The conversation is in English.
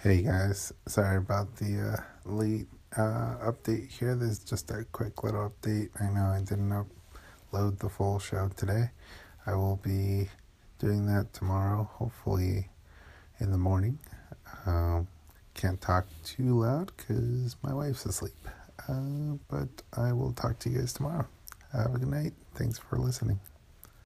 Hey guys, sorry about the uh, late uh, update here. There's just a quick little update. I know I didn't upload the full show today. I will be doing that tomorrow, hopefully in the morning. Um, can't talk too loud because my wife's asleep. Uh, but I will talk to you guys tomorrow. Have a good night. Thanks for listening.